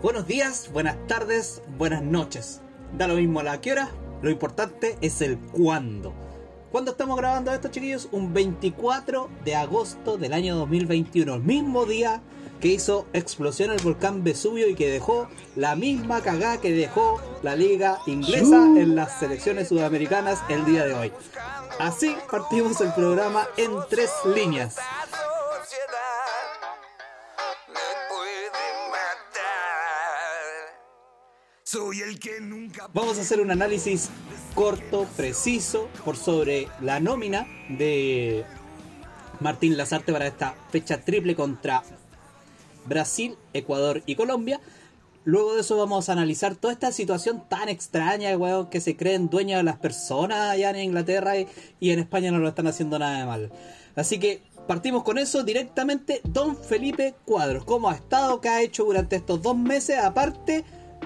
Buenos días, buenas tardes, buenas noches. Da lo mismo a la que hora, lo importante es el cuándo. ¿Cuándo estamos grabando esto, chiquillos? Un 24 de agosto del año 2021, el mismo día que hizo explosión el volcán Vesubio y que dejó la misma cagada que dejó la liga inglesa en las selecciones sudamericanas el día de hoy. Así partimos el programa en tres líneas. Soy el que nunca. Vamos a hacer un análisis corto, preciso, por sobre la nómina de Martín Lazarte para esta fecha triple contra Brasil, Ecuador y Colombia. Luego de eso vamos a analizar toda esta situación tan extraña, weón, que se creen dueños de las personas allá en Inglaterra y, y en España no lo están haciendo nada de mal. Así que partimos con eso directamente. Don Felipe Cuadros, ¿cómo ha estado? ¿Qué ha hecho durante estos dos meses? Aparte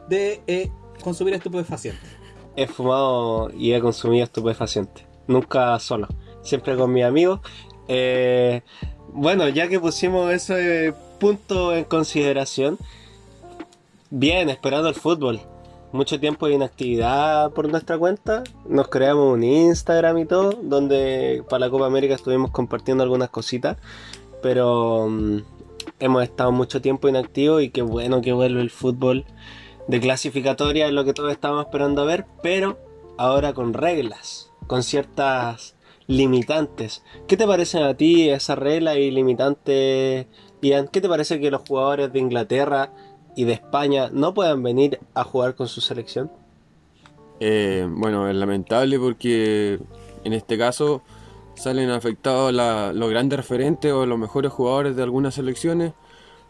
de eh, consumir estupefacientes. He fumado y he consumido estupefacientes. Nunca solo. Siempre con mis amigos. Eh, bueno, ya que pusimos ese punto en consideración, bien, esperando el fútbol. Mucho tiempo de inactividad por nuestra cuenta. Nos creamos un Instagram y todo, donde para la Copa América estuvimos compartiendo algunas cositas. Pero mm, hemos estado mucho tiempo inactivos y qué bueno que vuelve el fútbol de clasificatoria, es lo que todos estábamos esperando a ver, pero ahora con reglas, con ciertas limitantes. ¿Qué te parecen a ti esa regla y limitante, Ian? ¿Qué te parece que los jugadores de Inglaterra y de España no puedan venir a jugar con su selección? Eh, bueno, es lamentable porque en este caso salen afectados los grandes referentes o los mejores jugadores de algunas selecciones,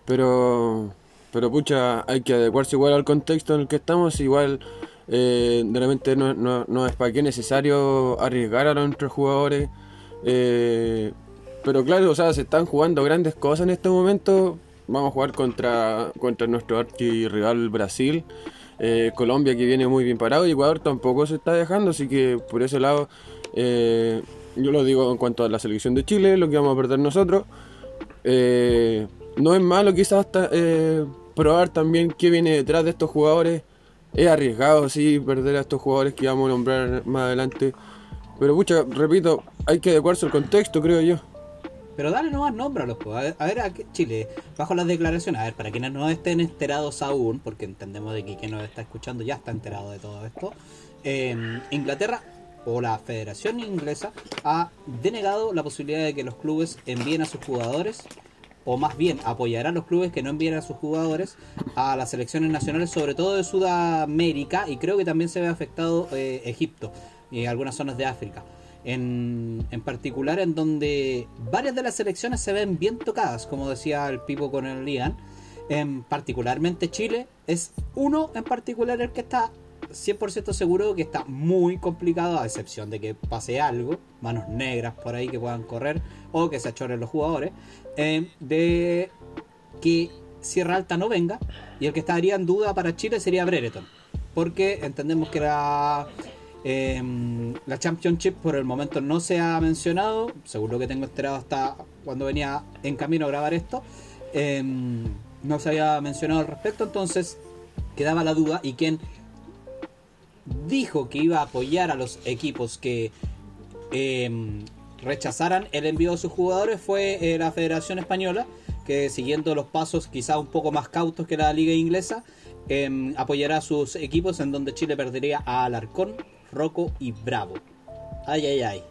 pero, pero pucha, hay que adecuarse igual al contexto en el que estamos, igual eh, de no, no- no es para qué necesario arriesgar a nuestros jugadores, eh, pero claro, o sea, se están jugando grandes cosas en este momento, vamos a jugar contra, contra nuestro archirrival Brasil. Eh, Colombia que viene muy bien parado y Ecuador tampoco se está dejando, así que por ese lado eh, yo lo digo en cuanto a la selección de Chile, lo que vamos a perder nosotros. Eh, no es malo quizás hasta, probar también qué viene detrás de estos jugadores. Es arriesgado, sí, perder a estos jugadores que vamos a nombrar más adelante. Pero pucha, repito, hay que adecuarse al contexto, creo yo. Pero dale nomás pues. A ver, a ver a Chile, bajo las declaraciones, a ver, para quienes no estén enterados aún, porque entendemos de que quien nos está escuchando ya está enterado de todo esto, eh, Inglaterra o la Federación Inglesa ha denegado la posibilidad de que los clubes envíen a sus jugadores, o más bien apoyará a los clubes que no envíen a sus jugadores a las selecciones nacionales, sobre todo de Sudamérica, y creo que también se ve afectado eh, Egipto y algunas zonas de África en, en particular en donde varias de las selecciones se ven bien tocadas, como decía el Pipo con el Lian. En particularmente Chile es uno en particular el que está 100% seguro que está muy complicado, a excepción de que pase algo, manos negras por ahí que puedan correr o que se achoren los jugadores, eh, de que Sierra Alta no venga y el que estaría en duda para Chile sería Brereton, porque entendemos que la eh, la Championship por el momento no se ha mencionado, según lo que tengo enterado hasta cuando venía en camino a grabar esto, eh, no se había mencionado al respecto, entonces quedaba la duda y quien dijo que iba a apoyar a los equipos que eh, rechazaran el envío de sus jugadores fue eh, la Federación Española, que siguiendo los pasos quizá un poco más cautos que la liga inglesa, eh, apoyará a sus equipos en donde Chile perdería a Alarcón, Rocco y Bravo. Ay, ay, ay.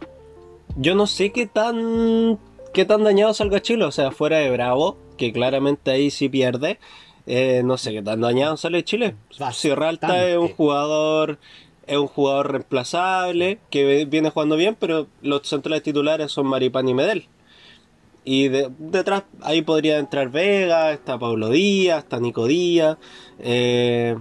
Yo no sé qué tan qué tan dañado salga Chile, o sea, fuera de Bravo, que claramente ahí sí pierde. eh, no sé qué tan dañado sale Chile. Sierra Alta es un Bastante. jugador es un jugador reemplazable que viene jugando bien, pero los centrales titulares son Maripán y Medel. Y de- detrás ahí podría entrar Vega, está Pablo Díaz, está Nico Díaz. Eh,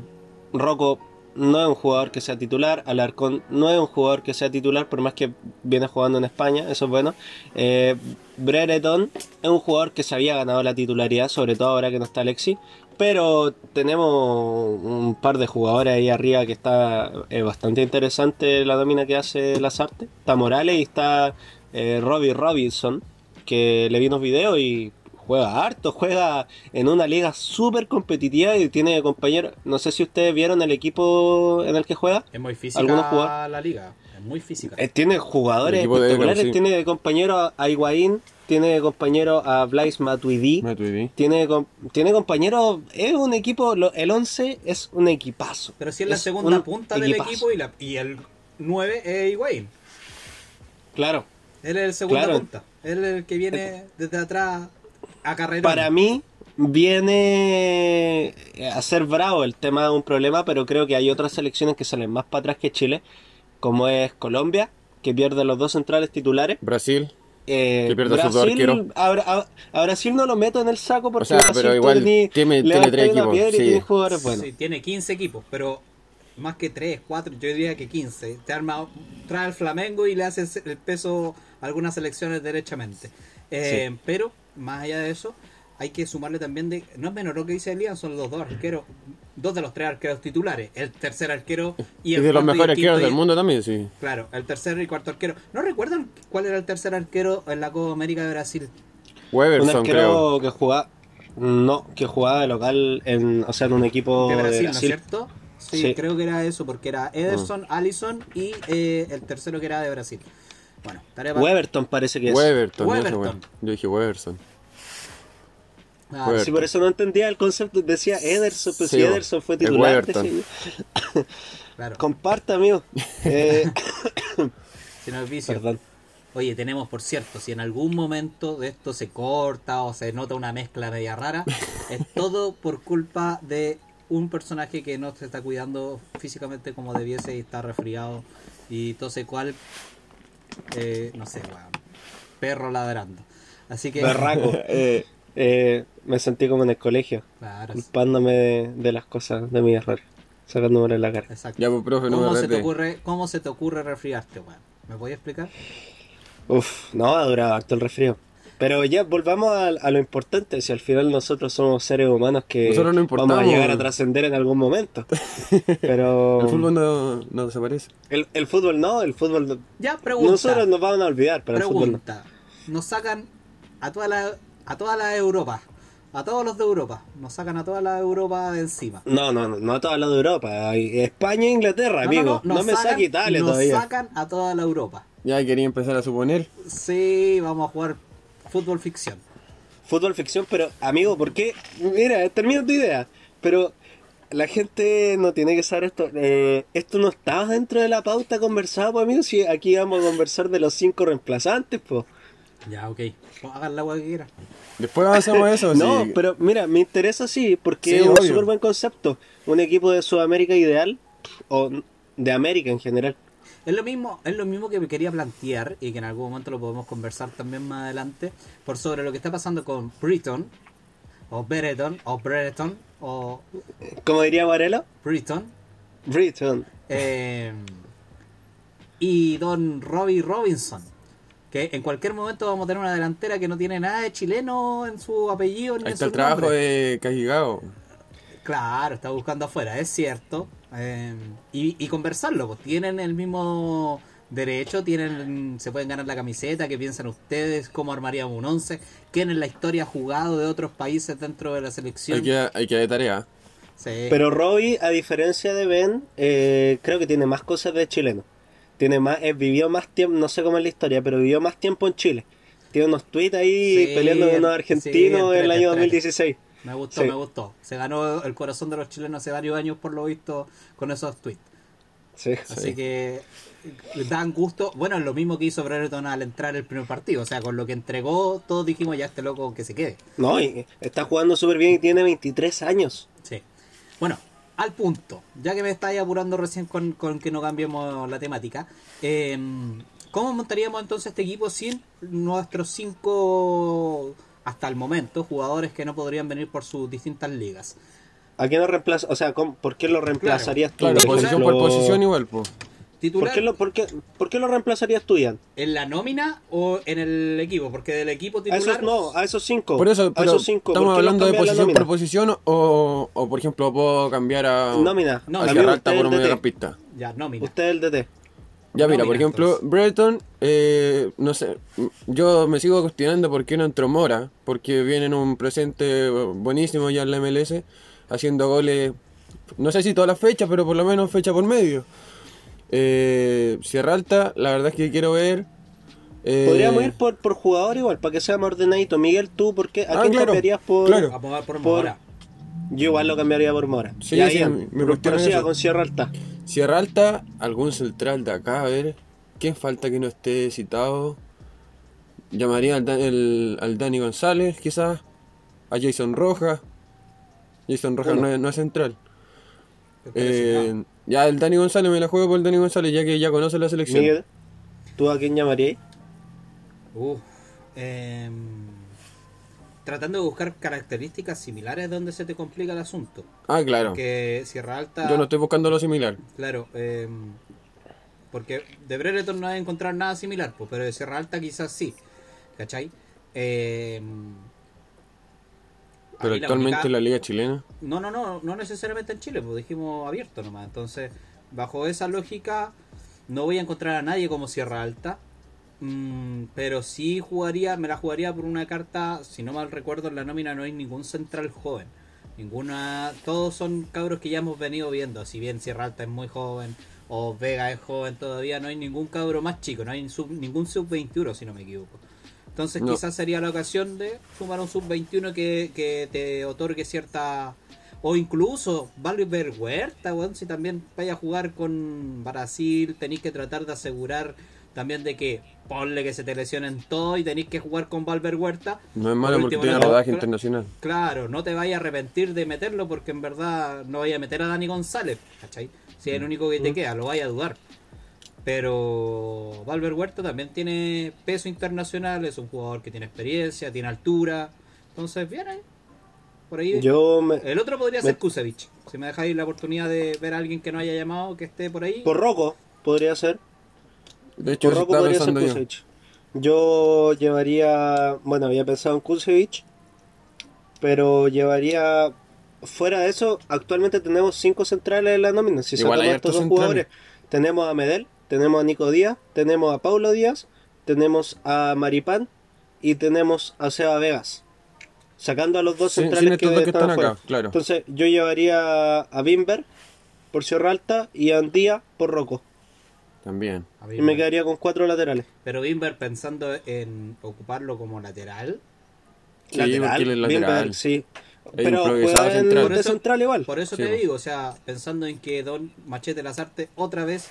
Rocco no es un jugador que sea titular. Alarcón no es un jugador que sea titular, por más que viene jugando en España, eso es bueno. Eh, es un jugador que se había ganado la titularidad, sobre todo ahora que no está Alexi. Pero tenemos un par de jugadores ahí arriba que está eh, bastante interesante la domina que hace Lazarte. Está Morales y está eh, Robbie Robinson, que le vi unos videos y juega harto, juega en una liga súper competitiva y tiene compañeros. No sé si ustedes vieron el equipo en el que juega. Es muy ¿Algunos física jugadores? la liga. Es muy física. Eh, tiene jugadores de espectaculares. Sí. Tiene de compañero a Higuaín, tiene de compañero a Blaise Matuidi. Matuidi. Tiene, com- tiene compañero, es un equipo, lo- el 11 es un equipazo. Pero si es la segunda un punta del equipo y, la, y el 9 es Higuaín. Claro, Él es el segunda Claro. punta. Él es el que viene desde atrás a carrera. para mí viene a ser bravo el tema de un problema, pero creo que hay otras selecciones que salen más para atrás que Chile, como es Colombia, que pierde los dos centrales titulares. Brasil. Eh, Que pierde a sus dos arqueros. a, Bra- a- a Brasil no lo meto en el saco porque O sea, Brasil pero igual tiene- tiene tres equipos, sí. tienes jugadores buenos. Sí, tiene 15 equipos, pero más que 3, 4, yo diría que 15. Te arma, trae al Flamengo y le hace el peso a algunas selecciones derechamente. Eh, Pero, más allá de eso, hay que sumarle también de. No es menor lo que dice Elian, son los dos arqueros. Dos de los tres arqueros titulares. El tercer arquero y Y el de los y mejores arqueros y- del mundo también, sí. Claro, el tercer y cuarto arquero. ¿No recuerdan cuál era el tercer arquero en la Copa América de Brasil? Un Weberson, creo. arquero que jugaba no, que jugaba de local en, o sea, en un equipo de de Brasil. ¿no es cierto? Sí, Sí. creo que era eso, porque era Ederson, Allison y eh, el tercero que era de Brasil. Bueno, tarea para... Weberton parece que es. Weberton, Weberton. Yo dije Weberson. Ah, Sí, por eso no entendía el concepto. Decía Ederson, pues Sí, si. Ederson fue titular. Weberton. claro, Comparta, amigo. Eh, si no es vicio. perdón. Oye, tenemos, por cierto, si en algún momento de esto se corta o se nota una mezcla media rara, es todo por culpa de un personaje que no se está cuidando físicamente como debiese y está resfriado y tose cual, eh, no sé, weón, perro ladrando. Así que... Berraco. Eh, eh, me sentí como en el colegio, Claro, culpándome de, de las cosas, de mis errores, sacándome la cara. exacto. Ya, pues, profe, no ¿Cómo me se, te ocurre, ¿Cómo se te ocurre resfriarte, weón? ¿Me podías explicar? Uf, no, ha durado harto el resfrío. Pero ya volvamos a, a lo importante, si al final nosotros somos seres humanos que Nosotros no vamos a llegar a trascender en algún momento. Pero El fútbol no, no desaparece. el, el fútbol no, el fútbol Ya, pregunta. nosotros nos vamos a olvidar, pero el fútbol no. pregunta. Nos sacan a toda la a toda la Europa, a todos los de Europa, nos sacan a toda la Europa de encima. No, no, no, no a toda la de Europa, España e Inglaterra, No, amigo. No, nos me saque Italia nos todavía. sacan a toda la Europa. Ya quería empezar a suponer. Sí, vamos a jugar fútbol ficción. Fútbol ficción, pero amigo, ¿por qué? Mira, termina tu idea, pero la gente no tiene que saber esto. Eh, esto no estaba dentro de la pauta conversada, pues amigo, si aquí vamos a conversar de los cinco reemplazantes, pues. Ya, ok. Pues hagan la hueá que quieran. Después avanzamos a eso. No, sí. pero mira, me interesa sí, porque Sí, es un súper buen concepto. Un equipo de Sudamérica ideal, o de América en general. Es lo mismo, es lo mismo que me quería plantear y que en algún momento lo podemos conversar también más adelante por sobre lo que está pasando con Briton o Brereton o Brereton o Como diría Varela, Briton Britain. eh, y Don Robbie Robinson que en cualquier momento vamos a tener una delantera que no tiene nada de chileno en su apellido ni Ahí en está su el trabajo nombre. de Cajigao. Claro, está buscando afuera, es cierto. Eh, y, y conversarlo, pues tienen el mismo derecho, tienen se pueden ganar la camiseta, ¿qué piensan ustedes? ¿Cómo armaríamos un 11? ¿Quién en la historia ha jugado de otros países dentro de la selección? Hay que, hay que de tarea. Sí. Pero Robbie, a diferencia de Ben, eh, creo que tiene más cosas de chileno. Tiene más, eh, vivió más tiempo, no sé cómo es la historia, pero vivió más tiempo en Chile. Tiene unos tweets ahí Sí, peleando con unos sí, argentinos en el año entrete. 2016. Me gustó, Sí. me gustó. Se ganó el corazón de los chilenos hace varios años, por lo visto, con esos tweets. Sí. Así que eh, dan gusto. Bueno, es lo mismo que hizo Brereton al entrar el primer partido. O sea, con lo que entregó, todos dijimos ya este loco que se quede. No, y está jugando súper bien y tiene 23 años. Sí. Bueno, al punto. Ya que me estáis apurando recién con, con que no cambiemos la temática. eh, ¿Cómo montaríamos entonces este equipo sin nuestros cinco, hasta el momento, jugadores que no podrían venir por sus distintas ligas? ¿A quién lo reemplaza? O sea, ¿cómo- ¿por qué lo reemplazarías tú? Claro, por posición ejemplo? por posición igual, pues. ¿Por Titular qué, lo, por, qué, por qué lo reemplazarías tú, Ian? en la nómina o en el equipo, porque del equipo A titular esos no, a esos cinco. Por eso, a esos cinco. ¿por estamos hablando de posición por posición o, o, por ejemplo, puedo cambiar a, Nómina. No, a por un mediocampista. ya nómina. Usted es el DT. Ya mira, por ejemplo. Brereton, eh, no sé, yo me sigo cuestionando por qué no entró Mora, porque viene en un presente buenísimo ya en la MLS, haciendo goles, no sé si todas las fechas, pero por lo menos fecha por medio. Eh, Sierra Alta, la verdad es que quiero ver. eh, Podríamos ir por, por jugador igual, para que sea más ordenadito. Miguel, ¿tú por qué? ¿A Ah, quién claro, cambiarías por...? claro. Por, Por- Mora. Yo igual lo cambiaría por Mora. Sí, Ya, sí, Ian, me- me con Sierra Alta. Sierra Alta, algún central de acá, a ver. ¿Quién falta que no esté citado? Llamaría al, Da- el- al Dani González, quizás. A Jason Rojas. Jason Rojas no es, no es central. Eh, ya el Dani González me la juego por el Dani González, ya que ya conoce la selección. Miguel, ¿tú a quién llamarías? Uf, em, tratando de buscar características similares donde se te complica el asunto. Ah, claro. Que Sierra Alta. Yo no estoy buscando lo similar. Claro, em, porque de Brereton no vas a encontrar nada similar, pues, pero de Sierra Alta quizás sí. ¿Cachai? A Pero la actualmente única- en la liga chilena. No, no, no, no necesariamente en Chile, pues dijimos abierto nomás. Entonces, bajo esa lógica, no voy a encontrar a nadie como Sierra Alta. Mm, pero sí jugaría, me la jugaría por una carta, si no mal recuerdo, en la nómina no hay ningún central joven. Ninguna, todos son cabros que ya hemos venido viendo. Si bien Sierra Alta es muy joven o Vega es joven todavía, no hay ningún cabro más chico, no hay sub- ningún sub-21 si no me equivoco. Entonces No. quizás sería la ocasión de sumar un sub-21 que, que te otorgue cierta... O incluso Valver Huerta, weón, si también vaya a jugar con Brasil, tenéis que tratar de asegurar también de que ponle que se te lesionen todo y tenéis que jugar con Valver Huerta. No es Por malo porque tiene no- rodaje internacional. Claro, no te vayas a arrepentir de meterlo porque en verdad no vaya a meter a Dani González, ¿cachai? Si es el único que te queda, lo vaya a dudar. Pero Valver Huerta también tiene peso internacional, es un jugador que tiene experiencia, tiene altura. Entonces, ahí. Por ahí. Yo me... El otro podría me- ser Kusevich. Si me dejáis la oportunidad de ver a alguien que no haya llamado, que esté por ahí. Por Rocco podría ser. De hecho, podría ser yo. Kusevich. Yo llevaría... Bueno, había pensado en Kusevich. Pero llevaría... Fuera de eso, actualmente tenemos cinco centrales en la nómina. Si Igual sacamos estos dos jugadores, tenemos a Medel, tenemos a Nico Díaz, tenemos a Paulo Díaz, tenemos a Maripán y tenemos a Seba Vegas. Sacando a los dos centrales que, dos que están acá, claro. Entonces yo llevaría a Bimber por Sierra Alta y a Andía por Rocco. También. Y me quedaría con cuatro laterales. Pero Bimber pensando en ocuparlo como lateral. Sí, lateral. Sí. Pero improvisado juega en central. Por eso- central igual. Por eso Sí, te digo, o sea, pensando en que Don Machete Lazarte otra vez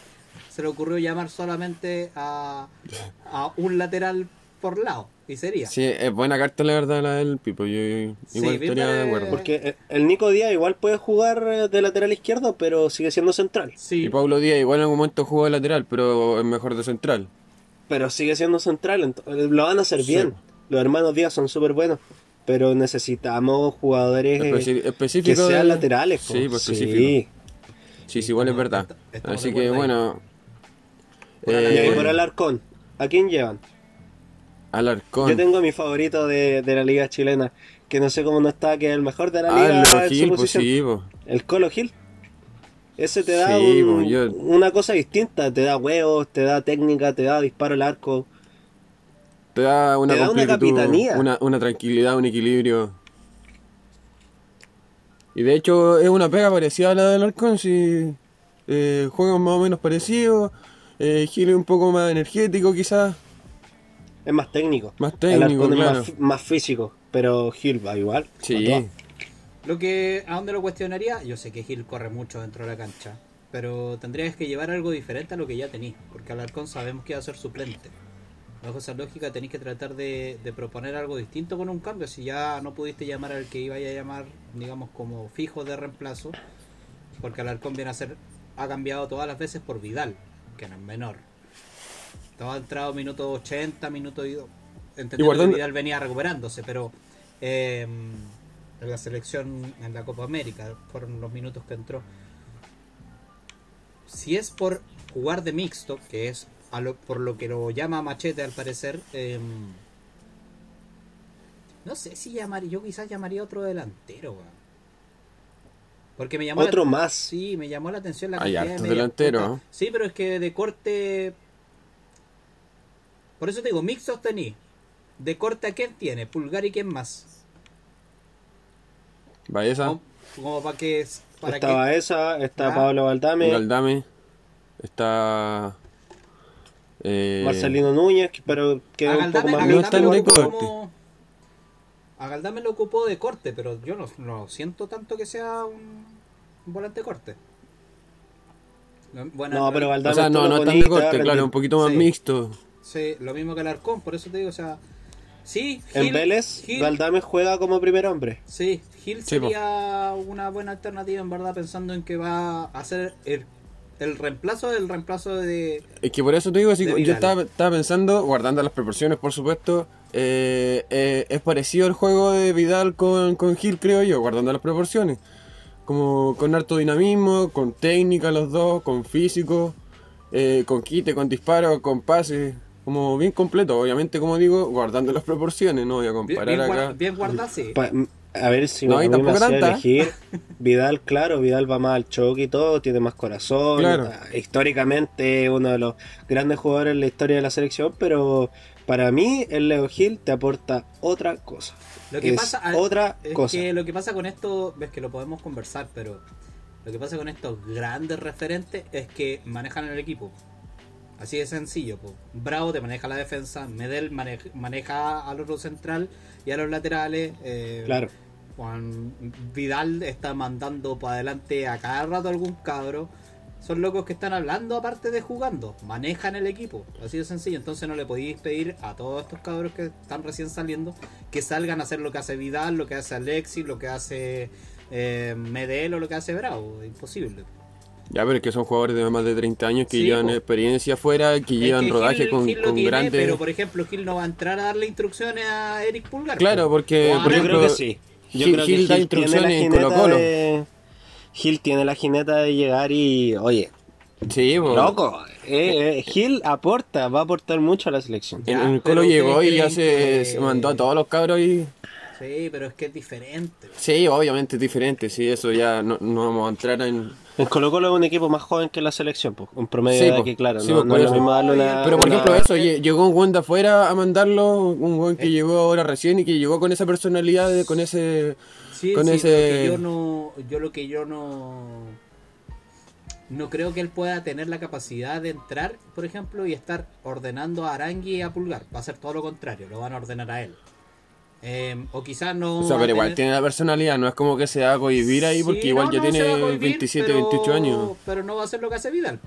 se le ocurrió llamar solamente a, a un lateral por lado. Y sería. Sí, es buena carta la verdad la del Pipo. Yo igual Sí, estaría de eh, acuerdo. Porque eh, el Nico Díaz igual puede jugar eh, de lateral izquierdo, pero sigue siendo central. Sí, Y Pablo Díaz igual en algún momento jugó de lateral, pero es mejor de central. Pero sigue siendo central. ent- eh, Lo van a hacer Sí. bien. Los hermanos Díaz son súper buenos. Pero necesitamos jugadores eh, Especi- que sean de- laterales. po. Sí, pues Sí. específico. Sí, sí, igual es verdad. estamos Así que ahí. bueno. Por Y eh, ahí por Alarcón. ¿A quién llevan? Alarcón. Yo tengo a mi favorito de, de la liga chilena, que no sé cómo no está, que es el mejor de la Ah, liga el Gil, pues sí. El Colo Gil. Ese te da Sí, un- yo- una cosa distinta, te da huevos, te da técnica, te da disparo al arco. Te da una Te da una capitanía. Una, una tranquilidad, un equilibrio. Y de hecho es una pega parecida a la del Arcón, si eh, juegan más o menos parecidos. Eh, Gil es un poco más energético quizás, Es más técnico. más El técnico, Arcón claro. es más, más físico, pero Gil va igual. Sí. Lo que, ¿a dónde lo cuestionaría? Yo sé que Gil corre mucho dentro de la cancha, pero tendrías que llevar algo diferente a lo que ya tenéis, porque Alarcón sabemos que va a ser suplente. Bajo esa lógica tenéis que tratar de, de proponer algo distinto con un cambio. Si ya no pudiste llamar al que iba a llamar, digamos, como fijo de reemplazo, porque Alarcón viene a ser, ha cambiado todas las veces por Vidal, que no es menor. Ha entrado minuto 80, minuto... y- Entendiendo que Vidal venía recuperándose, pero... eh, en la selección en la Copa América fueron los minutos que entró. Si es por jugar de mixto, que es a lo- por lo que lo llama Machete al parecer, em, no sé si llamaría, yo quizás llamaría otro delantero, weón. Porque me llamó Otro la, más. Sí, me llamó la atención la Hay cantidad de punta. ¿no? Sí, pero es que de corte. Por eso te digo, mixtos tení. De corte a quién tiene, pulgar y quién más. Baeza, Como, como para que. Para Estaba que esa, está Ah. Pablo Valdame, Galdame, está. eh, Marcelino Núñez, que- pero que es un poco Galdame, más No Galdame de lo ocupó corte. como- a Galdame lo ocupó de corte, pero yo no, no siento tanto que sea un, un volante corte. No, bueno, No, pero Valdame O sea, no, no están de bonito, corte, claro, un poquito más Sí. mixto. Sí, lo mismo que el Arcón, por eso te digo, o sea. Sí, En Vélez, Gil- Valdame juega como primer hombre. Sí, Gil sería una buena alternativa, en verdad, pensando en que va a ser el, el reemplazo del reemplazo de. Es que por eso te digo, así, yo estaba, estaba pensando, guardando las proporciones, por supuesto, eh, eh, es parecido el juego de Vidal con, con Gil, creo yo, guardando las proporciones. Como con harto dinamismo, con técnica los dos, con físico, eh, con quite, con disparo, con pase, como bien completo, obviamente, como digo, guardando las proporciones, no voy a Bien, comparar bien, acá. guar- bien guardado, sí. Pa- a ver si No, a y mí me tampoco hacía tanta. elegir. Vidal, claro, Vidal va más al choque y todo, tiene más corazón. Claro. Históricamente uno de los grandes jugadores en la historia de la selección, pero para mí el Leo Gil te aporta otra cosa. Lo que es pasa al- otra es cosa. que lo que pasa con esto, ves que lo podemos conversar, pero lo que pasa con estos grandes referentes es que manejan el equipo. Así de sencillo, po. Bravo te maneja la defensa, Medel maneja, maneja al otro central y a los laterales. eh, Claro. Juan Vidal está mandando para adelante a cada rato algún cabro. Son locos que están hablando aparte de jugando. Manejan el equipo. Así de sencillo. Entonces no le podéis pedir a todos estos cabros que están recién saliendo que salgan a hacer lo que hace Vidal, lo que hace Alexis, lo que hace eh, Medel o lo que hace Bravo. Imposible. Ya, pero es que son jugadores de más de 30 años que Sí, llevan experiencia afuera, que llevan que rodaje Gil- con, Gil lo con tiene, grandes... Pero por ejemplo, Gil no va a entrar a darle instrucciones a Eric Pulgar. Claro, po. porque, por yo creo que sí. Yo Gil- creo que Gil da Gil tiene la instrucciones en jineta Colo-Colo. de- Gil tiene la jineta de llegar y, oye, Sí, po. loco, eh, eh, Gil aporta, va a aportar mucho a la selección. En, Ya, en el Colo llegó y ya se, que- se mandó a todos los cabros y... Sí, pero es que es diferente. Sí, obviamente es diferente, sí, eso ya no, no vamos a entrar en... El Colo Colo es un equipo más joven que la selección, pues, un promedio Sí, de edad po. que claro, Sí, no, no es lo mismo darle una... Pero por una- ejemplo eso, lle- llegó un buen de afuera a mandarlo, un buen que llegó ahora recién y que llegó con esa personalidad, con ese... Sí, con sí, ese- lo yo no, yo lo que yo no, no creo que él pueda tener la capacidad de entrar, por ejemplo, y estar ordenando a Arangui y a Pulgar. Va a ser todo lo contrario, lo van a ordenar a él. Eh, o quizás no. O sea, pero igual tener- tiene la personalidad, no es como que se va a cohibir ahí porque igual no, ya no tiene cohibir, 27, pero- 28 años. Pero no va a ser lo que hace Vidal.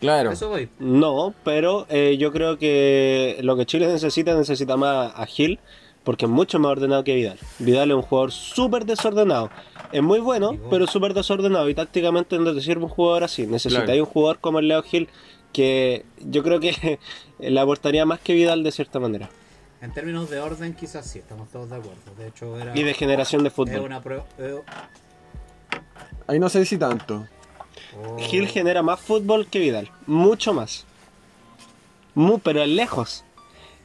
Claro. Eso voy. No, pero eh, yo creo que lo que Chile necesita, necesita más a Gil, porque es mucho más ordenado que Vidal. Vidal es un jugador súper desordenado. Es muy bueno, pero súper desordenado. Y tácticamente no te sirve un jugador así. Necesitáis Claro. un jugador como el Leo Gil, que yo creo que le aportaría más que Vidal de cierta manera. En términos de orden, quizás sí, estamos todos de acuerdo. De hecho, era. Y de generación de fútbol. una prueba. eh, Ahí no sé si tanto. oh, Gil genera más fútbol que Vidal. Mucho más. Mu- pero es lejos.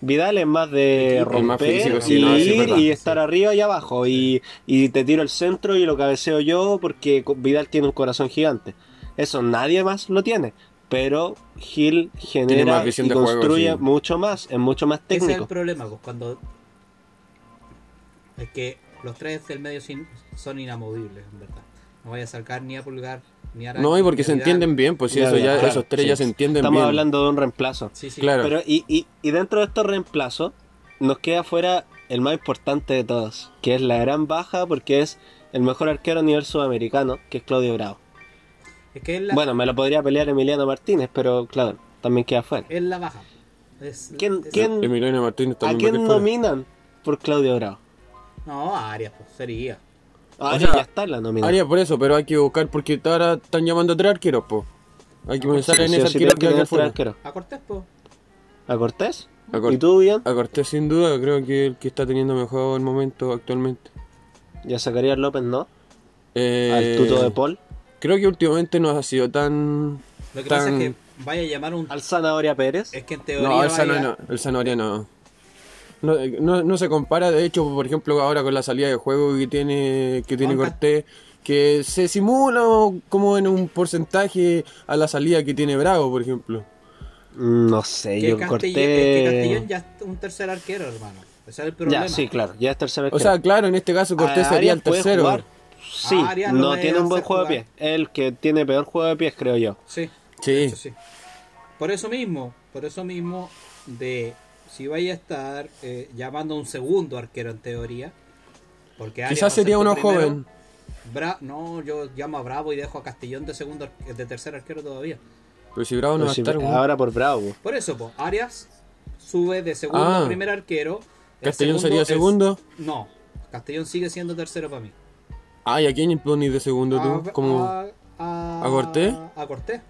Vidal es más de. Es más romper físico, sí, y no, sí, es ir verdad. y estar arriba y abajo. Y, y te tiro el centro y lo cabeceo yo porque Vidal tiene un corazón gigante. Eso nadie más lo tiene. Pero Gil genera más y juego, construye sí. mucho más. Es mucho más Ese es el técnico. problema, pues cuando. Es que los tres del medio sin- son inamovibles, en verdad. No vaya a sacar ni a Pulgar, ni a No, y porque se entienden bien, pues sí, Ya, eso ya, claro, esos tres sí. ya se entienden Estamos bien. hablando de un reemplazo. Sí, sí. Claro. Pero y, y, y dentro de estos reemplazos nos queda fuera el más importante de todos, que es la gran baja porque es el mejor arquero a nivel sudamericano, que es Claudio Bravo. Es que es la, Bueno, me lo podría pelear Emiliano Martínez, pero claro, también queda fuera. es la baja. Es- ¿Quién- es- quién- Emiliano Martínez ¿A quién nominan por Claudio Bravo? No, Arias, pues sería. Ah, O sea, ya está en la nominación. Haría por eso, pero hay que buscar porque ahora están llamando a tres arqueros, po. Hay que pensar en ese arquero que va a fuera. A Cortés, pues. ¿A Cortés? A Cor- ¿Y tú, bien? A Cortés sin duda, creo que el que está teniendo mejor momento actualmente. Ya sacaría López, ¿no? Eh, Al tuto de Paul. Creo que últimamente no ha sido tan... Lo que tan- pasa es que vaya a llamar un. Al Zanahoria Pérez. Es que en teoría. No, el, vaya- Sanoria no, el Sanoria no. No, no. no se compara, de hecho, por ejemplo, ahora con la salida de juego que tiene, que tiene. Cortés, que se simula como en un porcentaje a la salida que tiene Bravo, por ejemplo. No sé, Que yo Castilla- corté. que Castellón ya es un tercer arquero, hermano. Ese es el problema. Ya, sí, claro, ya es tercer O sea, claro, en este caso Cortés sería el tercero. Sí, Arias lo no tiene un buen juego de pies. El que tiene peor juego de pies, creo yo. Sí. Sí. de hecho, sí. Por eso mismo, por eso mismo, de si vaya a estar eh, llamando a un segundo arquero en teoría. Porque Arias Quizás ser sería uno primero. joven. Bra- no, yo llamo a Bravo y dejo a Castellón de segundo de tercer arquero todavía. Pero si Bravo no va a si- estar, ahora por Bravo. Por eso, pues, Arias sube de segundo Ah. a primer arquero. El Castellón sería es- segundo. No, Castellón sigue siendo tercero para mí. Ah, ¿y a quién pones de segundo tú? A- Como... a, a- ¿A Cortés? A Cortés.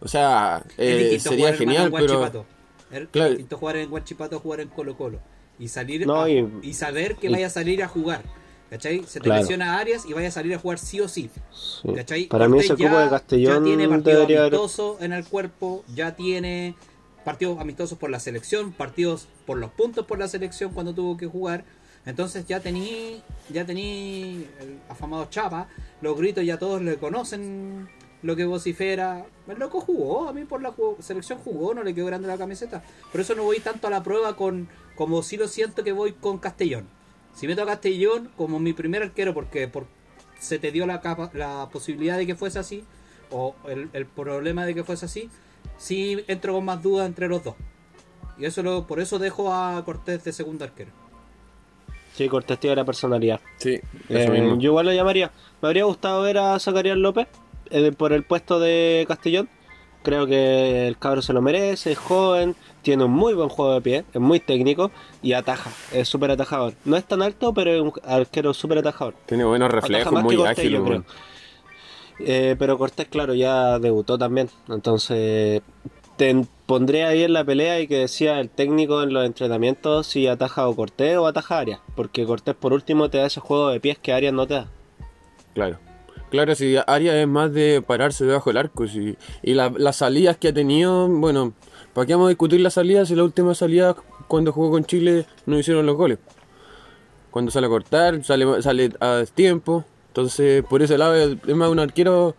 O sea, eh, sería jugar, genial, pero... Es Claro. distinto jugar en Guachipato a jugar en Colo Colo. Y salir No, a- y- y, saber que y- vaya a salir a jugar. ¿Cachai? Se te Claro. lesiona Arias y vaya a salir a jugar sí o sí. Sí. ¿Cachai? Para mí ese cupo de ya Castellón tiene partidos debería en el cuerpo, ya tiene partidos amistosos por la selección, partidos por los puntos por la selección cuando tuvo que jugar. Entonces ya tení, ya tení el afamado Chapa, los gritos ya todos le conocen lo que vocifera. El loco jugó, a mí por la selección jugó, no le quedó grande la camiseta. Por eso no voy tanto a la prueba con como si lo siento que voy con Castellón. Si meto a Castellón como mi primer arquero porque por, se te dio la, capa- la posibilidad de que fuese así, o el, el problema de que fuese así, sí entro con más dudas entre los dos. Y eso lo, por eso dejo a Cortés de segundo arquero. Sí, Cortés tiene la personalidad. Sí, eso Eh, mismo. yo igual lo llamaría. Me habría gustado ver a Zacarías López eh, por el puesto de Castellón. Creo que el cabro se lo merece, es joven, tiene un muy buen juego de pie, es muy técnico y ataja, es súper atajador. No es tan alto, pero es un arquero súper atajador. Tiene buenos reflejos, muy Cortés, ágil, yo creo. Eh, pero Cortés, claro, ya debutó también. Entonces, te pondré ahí en la pelea y que decía el técnico en los entrenamientos si ataja o Cortés o ataja Arias. Porque Cortés, por último, te da ese juego de pies que Arias no te da. Claro. Claro, si Arias es más de pararse debajo del arco. si- Y la- las salidas que ha tenido, bueno, ¿para qué vamos a discutir las salidas si la última salida cuando jugó con Chile no hicieron los goles? Cuando sale a cortar, sale, sale a tiempo. Entonces, por ese lado, es más un arquero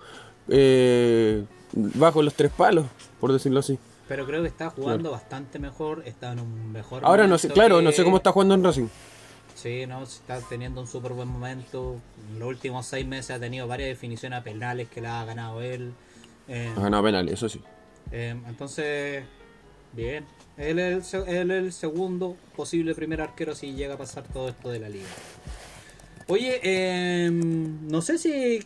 eh, bajo los tres palos, por decirlo así. Pero creo que está jugando bastante mejor, está en un mejor Ahora no sé, claro, que- no sé cómo está jugando en Racing. Sí, no, está teniendo un súper buen momento. En los últimos seis meses ha tenido varias definiciones a penales que la ha ganado él. Eh, Ha ganado penales, eso sí. eh, entonces, bien. Él es, el, se- él es el segundo posible primer arquero si llega a pasar todo esto de la liga. Oye, eh, no sé si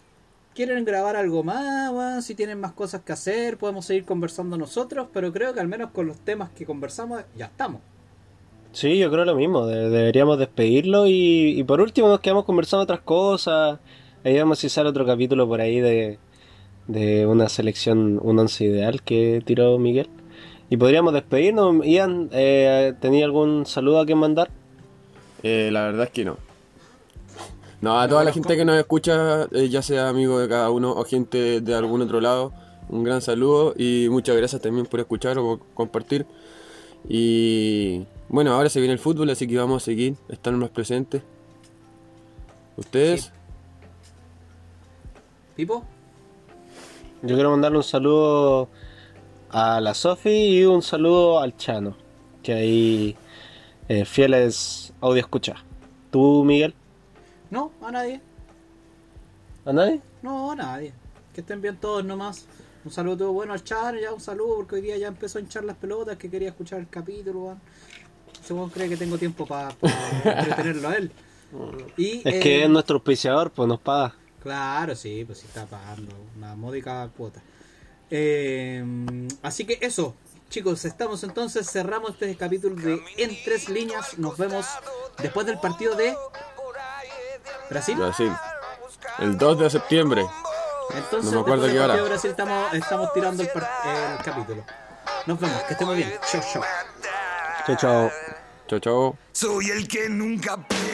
quieren grabar algo más, weón, si tienen más cosas que hacer, podemos seguir conversando nosotros, pero creo que al menos con los temas que conversamos ya estamos. Sí, yo creo lo mismo. de- deberíamos despedirlo y, y por último nos quedamos conversando otras cosas. Ahí vamos a hacer otro capítulo por ahí de, de una selección, un once ideal que tiró Miguel. Y podríamos despedirnos. Ian, eh, ¿tenía algún saludo a quien mandar? Eh, la verdad es que no. No, a toda la gente que nos escucha, eh, ya sea amigo de cada uno o gente de algún otro lado, un gran saludo y muchas gracias también por escuchar o por compartir. Y bueno, ahora se viene el fútbol, así que vamos a seguir, estar más presentes. ¿Ustedes? Sí. ¿Pipo? Yo quiero mandarle un saludo a la Sofi y un saludo al Chano, que ahí eh, fieles audio escucha. ¿Tú, Miguel? No, a nadie. ¿A nadie? No, a nadie. Que estén bien todos nomás. Un saludo bueno al Char, ya un saludo porque hoy día ya empezó a hinchar las pelotas que quería escuchar el capítulo, weón. Según cree que tengo tiempo para entretenerlo a él. Y, Es eh, que es nuestro auspiciador, pues nos paga. Claro, sí, pues sí está pagando una módica cuota. Eh, así que eso, chicos, estamos entonces, cerramos este capítulo de En Tres Líneas. Nos vemos después del partido de Brasil. Brasil. El 2 de septiembre. Entonces, No me acuerdo del qué hora. de Brasil estamos, estamos tirando el, par- el capítulo. Nos vemos, que estemos bien. Chau, chau. Chao, chao. Chao, chao. Soy el que nunca desde